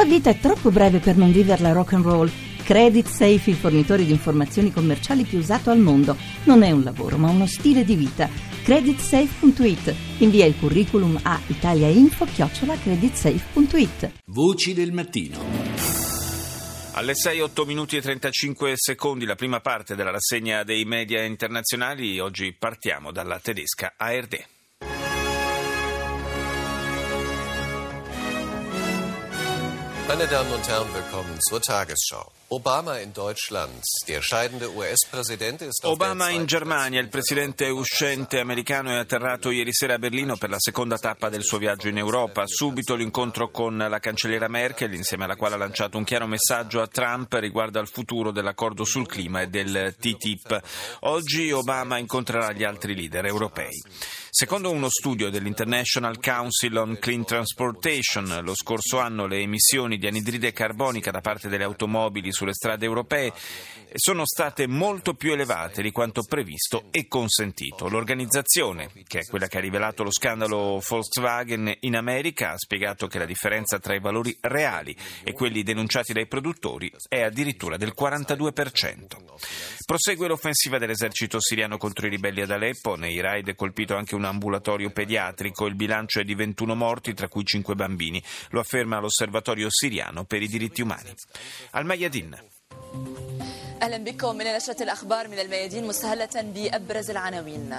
La vita è troppo breve per non viverla rock and roll. Credit Safe, il fornitore di informazioni commerciali più usato al mondo. Non è un lavoro, ma uno stile di vita. Creditsafe.it. Invia il curriculum a italiainfo-creditsafe.it. Voci del mattino. Alle 6, 8 minuti e 35 secondi, la prima parte della rassegna dei media internazionali. Oggi partiamo dalla tedesca ARD. Meine Damen und Herren, willkommen zur Tagesschau. Obama in Germania, il presidente uscente americano è atterrato ieri sera a Berlino per la seconda tappa del suo viaggio in Europa. Subito l'incontro con la cancelliera Merkel, insieme alla quale ha lanciato un chiaro messaggio a Trump riguardo al futuro dell'accordo sul clima e del TTIP. Oggi Obama incontrerà gli altri leader europei. Secondo uno studio dell'International Council on Clean Transportation, lo scorso anno le emissioni di anidride carbonica da parte delle automobili sulle strade europee sono state molto più elevate di quanto previsto e consentito. L'organizzazione, che è quella che ha rivelato lo scandalo Volkswagen in America, ha spiegato che la differenza tra i valori reali e quelli denunciati dai produttori è addirittura del 42%. Prosegue l'offensiva dell'esercito siriano contro i ribelli ad Aleppo, nei raid è colpito anche un ambulatorio pediatrico, il bilancio è di 21 morti, tra cui 5 bambini, lo afferma l'Osservatorio siriano per i diritti umani. Al Mayadin. أهلا بكم من نشرة الأخبار من الميادين مسهلة بأبرز العناوين.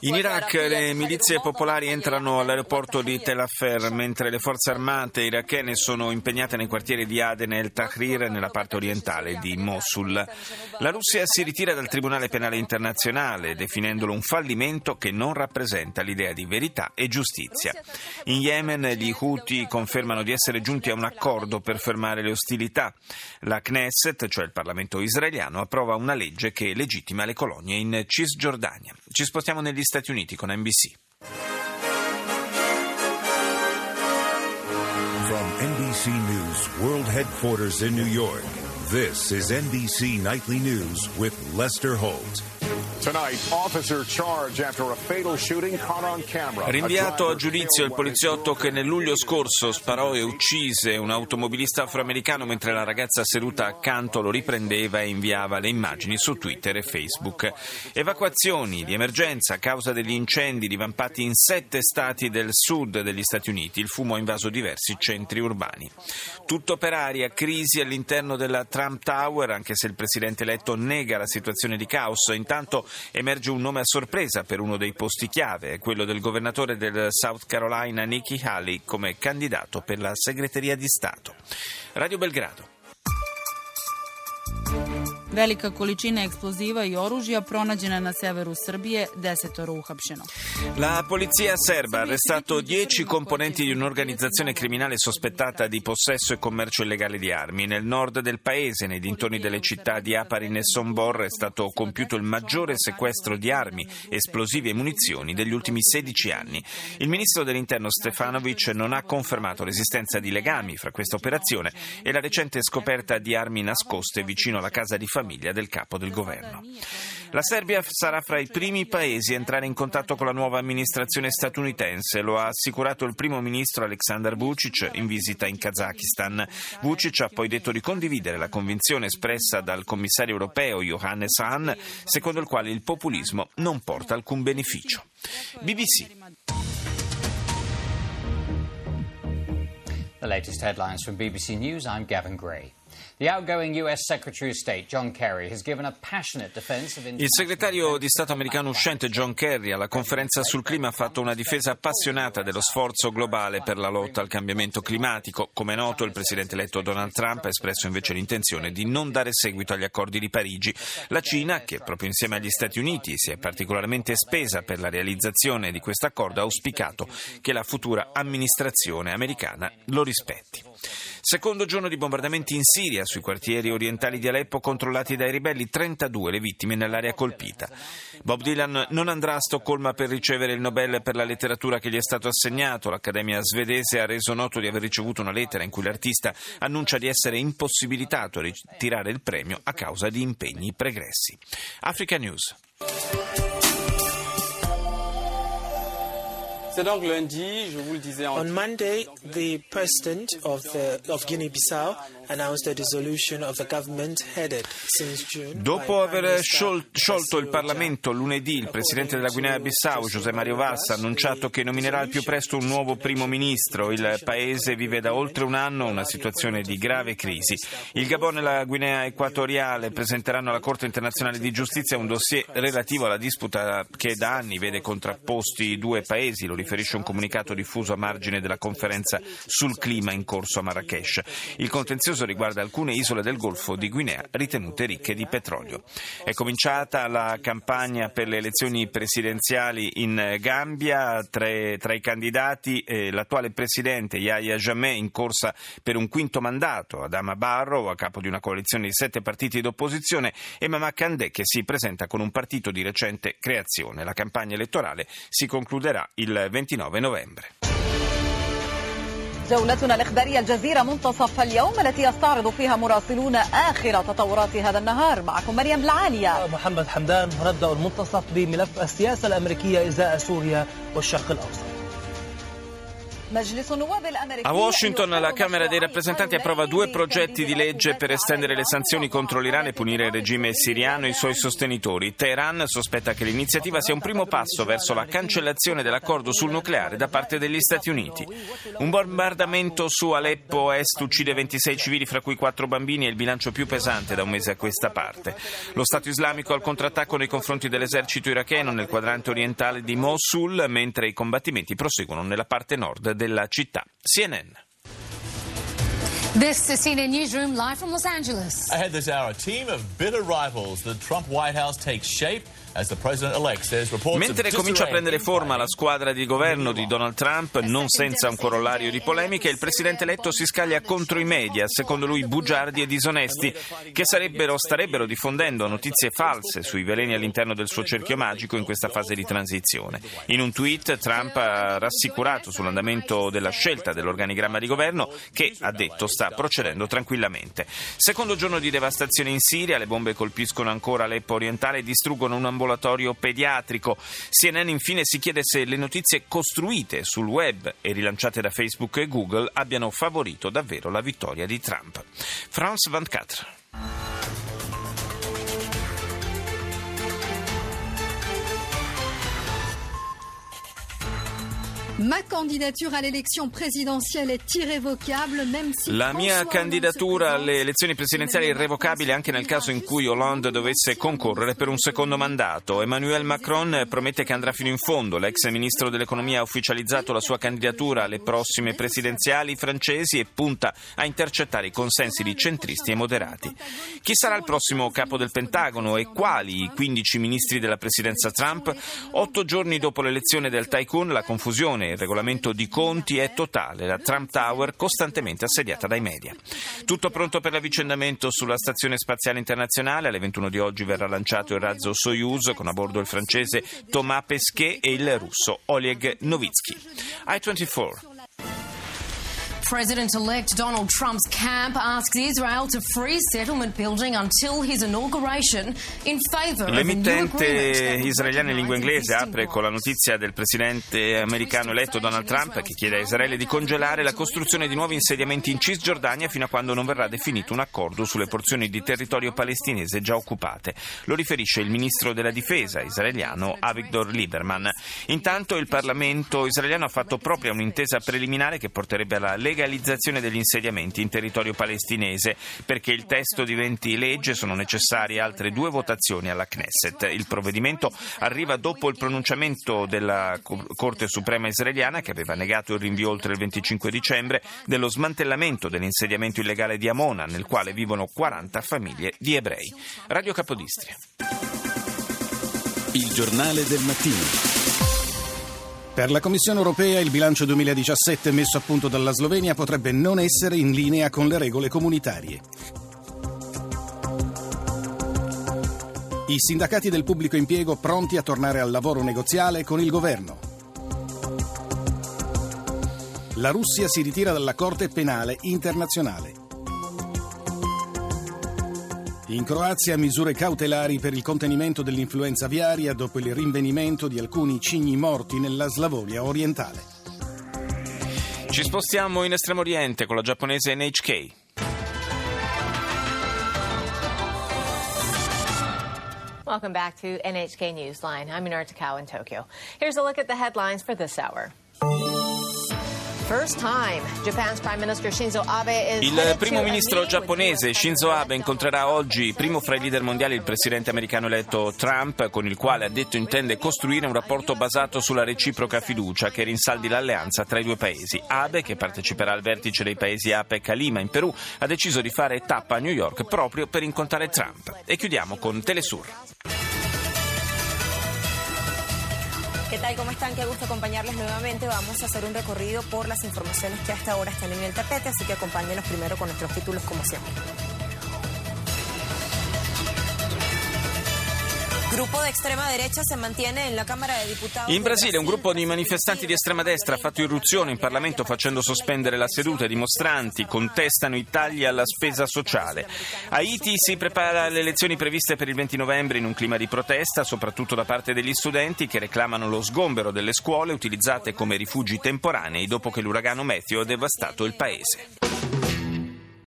In Iraq le milizie popolari entrano all'aeroporto di Tel Afar, mentre le forze armate irachene sono impegnate nei quartieri di Aden e El Tahrir, nella parte orientale di Mosul. La Russia si ritira dal Tribunale Penale Internazionale, definendolo un fallimento che non rappresenta l'idea di verità e giustizia. In Yemen gli Houthi confermano di essere giunti a un accordo per fermare le ostilità. La Knesset, cioè il Parlamento israeliano, approva una legge che legittima le colonie in Cisgiordania. Ci spostiamo negli Stati Uniti con NBC. From NBC News World Headquarters in New York, this is NBC Nightly News with Lester Holt. Tonight, officer charged after a fatal shooting caught on camera. Rinviato a giudizio il poliziotto che nel luglio scorso sparò e uccise un automobilista afroamericano mentre la ragazza seduta accanto lo riprendeva e inviava le immagini su Twitter e Facebook. Evacuazioni di emergenza a causa degli incendi divampati in sette stati del sud degli Stati Uniti. Il fumo ha invaso diversi centri urbani. Tutto per aria, crisi all'interno della Trump Tower, anche se il presidente eletto nega la situazione di caos. Intanto emerge un nome a sorpresa per uno dei posti chiave, quello del governatore del South Carolina Nikki Haley come candidato per la segreteria di Stato. Radio Belgrado. Velika količina eksploziva i oružja pronađena na severu Srbije, desetoro uhapšeno. La polizia serba ha arrestato 10 componenti di un'organizzazione criminale sospettata di possesso e commercio illegale di armi. Nel nord del paese, nei dintorni delle città di Aparin e Sombor, è stato compiuto il maggiore sequestro di armi, esplosivi e munizioni degli ultimi 16 anni. Il ministro dell'interno Stefanovic non ha confermato l'esistenza di legami fra questa operazione e la recente scoperta di armi nascoste vicino alla casa di famiglia del capo del governo. La Serbia sarà fra i primi paesi a entrare in contatto con la nuova amministrazione statunitense, lo ha assicurato il primo ministro Aleksandar Vucic in visita in Kazakistan. Vucic ha poi detto di condividere la convinzione espressa dal commissario europeo Johannes Hahn, secondo il quale il populismo non porta alcun beneficio. BBC. The latest headlines from BBC News. I'm Gavin Gray. Il segretario di Stato americano uscente John Kerry alla conferenza sul clima ha fatto una difesa appassionata dello sforzo globale per la lotta al cambiamento climatico. Come è noto, il presidente eletto Donald Trump ha espresso invece l'intenzione di non dare seguito agli accordi di Parigi. La Cina, che proprio insieme agli Stati Uniti si è particolarmente spesa per la realizzazione di questo accordo, ha auspicato che la futura amministrazione americana lo rispetti. Secondo giorno di bombardamenti in Siria sui quartieri orientali di Aleppo controllati dai ribelli, 32 le vittime nell'area colpita. Bob Dylan non andrà a Stoccolma per ricevere il Nobel per la letteratura che gli è stato assegnato. L'Accademia svedese ha reso noto di aver ricevuto una lettera in cui l'artista annuncia di essere impossibilitato a ritirare il premio a causa di impegni pregressi. Africa News. On Monday, the president of, the, of Guinea-Bissau announced the dissolution of the government headed since June. Dopo aver sciolto il Parlamento lunedì, il presidente della Guinea-Bissau, José Mario Vassa, ha annunciato che nominerà al più presto un nuovo primo ministro. Il paese vive da oltre un anno una situazione di grave crisi. Il Gabon e la Guinea Equatoriale presenteranno alla Corte internazionale di giustizia un dossier relativo alla disputa che da anni vede contrapposti i due paesi, lo riferisce un comunicato diffuso a margine della conferenza sul clima in corso a Marrakesh. Il contenzioso riguarda alcune isole del Golfo di Guinea ritenute ricche di petrolio. È cominciata la campagna per le elezioni presidenziali in Gambia. Tra, tra i candidati eh, l'attuale presidente Yahya Jammeh in corsa per un quinto mandato, Adama Barrow a capo di una coalizione di sette partiti d'opposizione e Mama Kandeh che si presenta con un partito di recente creazione. La campagna elettorale si concluderà il 29 novembre. جولتنا الإخبارية الجزيرة منتصف اليوم التي يستعرض فيها مراسلون آخر تطورات هذا النهار. معكم مريم العالية. محمد حمدان ونبدأ المنتصف بملف السياسة الأمريكية إزاء سوريا والشرق الأوسط. A Washington la Camera dei rappresentanti approva due progetti di legge per estendere le sanzioni contro l'Iran e punire il regime siriano e i suoi sostenitori. Teheran sospetta che l'iniziativa sia un primo passo verso la cancellazione dell'accordo sul nucleare da parte degli Stati Uniti. Un bombardamento su Aleppo Est uccide 26 civili, fra cui 4 bambini, è il bilancio più pesante da un mese a questa parte. Lo Stato islamico al contrattacco nei confronti dell'esercito iracheno nel quadrante orientale di Mosul, mentre i combattimenti proseguono nella parte nord della città. CNN. This is CNN Newsroom live from Los Angeles. Ahead this hour, a team of bitter rivals. The Trump White House takes shape Mentre comincia a prendere forma la squadra di governo di Donald Trump, non senza un corollario di polemiche, il presidente eletto si scaglia contro i media, secondo lui bugiardi e disonesti, che starebbero diffondendo notizie false sui veleni all'interno del suo cerchio magico in questa fase di transizione. In un tweet Trump ha rassicurato sull'andamento della scelta dell'organigramma di governo che, ha detto, sta procedendo tranquillamente. Secondo giorno di devastazione in Siria, le bombe colpiscono ancora Aleppo orientale e distruggono un ambulatorio pediatrico. CNN infine si chiede se le notizie costruite sul web e rilanciate da Facebook e Google abbiano favorito davvero la vittoria di Trump. France 24. Ma candidatura all'elezione presidenziale è irrevocabile, même si La mia candidatura alle elezioni presidenziali è irrevocabile anche nel caso in cui Hollande dovesse concorrere per un secondo mandato. Emmanuel Macron promette che andrà fino in fondo. L'ex ministro dell'economia ha ufficializzato la sua candidatura alle prossime presidenziali francesi e punta a intercettare i consensi di centristi e moderati. Chi sarà il prossimo capo del Pentagono e quali i 15 ministri della presidenza Trump? Otto giorni dopo l'elezione del tycoon, la confusione il regolamento di conti è totale, la Trump Tower costantemente assediata dai media. Tutto pronto per l'avvicendamento sulla Stazione Spaziale Internazionale, alle 21 di oggi verrà lanciato il razzo Soyuz con a bordo il francese Thomas Pesquet e il russo Oleg Novitsky. I-24 President elect Donald Trump's camp asks Israel to freeze settlement building until his inauguration in favor L'emittente israeliana in lingua inglese apre con la notizia del presidente americano eletto Donald Trump che chiede a Israele di congelare la costruzione di nuovi insediamenti in Cisgiordania fino a quando non verrà definito un accordo sulle porzioni di territorio palestinese già occupate. Lo riferisce il ministro della difesa israeliano Avigdor Lieberman. Intanto il Parlamento israeliano ha fatto propria un'intesa preliminare che porterebbe alla legalità legalizzazione degli insediamenti in territorio palestinese. Perché il testo diventi legge sono necessarie altre due votazioni alla Knesset. Il provvedimento arriva dopo il pronunciamento della Corte Suprema israeliana che aveva negato il rinvio oltre il 25 dicembre dello smantellamento dell'insediamento illegale di Amona nel quale vivono 40 famiglie di ebrei. Radio Capodistria. Il giornale del mattino. Per la Commissione europea il bilancio 2017 messo a punto dalla Slovenia potrebbe non essere in linea con le regole comunitarie. I sindacati del pubblico impiego pronti a tornare al lavoro negoziale con il governo. La Russia si ritira dalla Corte Penale Internazionale. In Croazia misure cautelari per il contenimento dell'influenza aviaria dopo il rinvenimento di alcuni cigni morti nella Slavonia orientale. Ci spostiamo in Estremo Oriente con la giapponese NHK. Welcome back to NHK Newsline. I'm Takao in Tokyo. Here's a look at the headlines for this hour. Il primo ministro giapponese Shinzo Abe incontrerà oggi, primo fra i leader mondiali, il presidente americano eletto Trump, con il quale ha detto intende costruire un rapporto basato sulla reciproca fiducia che rinsaldi l'alleanza tra i due paesi. Abe, che parteciperà al vertice dei paesi APEC a Lima, in Perù, ha deciso di fare tappa a New York proprio per incontrare Trump. E chiudiamo con Telesur. ¿Qué tal? ¿Cómo están? Qué gusto acompañarles nuevamente. Vamos a hacer un recorrido por las informaciones que hasta ahora están en el tapete, así que acompáñenos primero con nuestros títulos como siempre. Gruppo di estrema derecha si mantiene nella Camera dei Deputati. In Brasile un gruppo di manifestanti di estrema destra ha fatto irruzione in Parlamento facendo sospendere la seduta. I dimostranti contestano i tagli alla spesa sociale. Haiti si prepara alle elezioni previste per il 20 novembre in un clima di protesta, soprattutto da parte degli studenti che reclamano lo sgombero delle scuole utilizzate come rifugi temporanei dopo che l'uragano Meteo ha devastato il paese.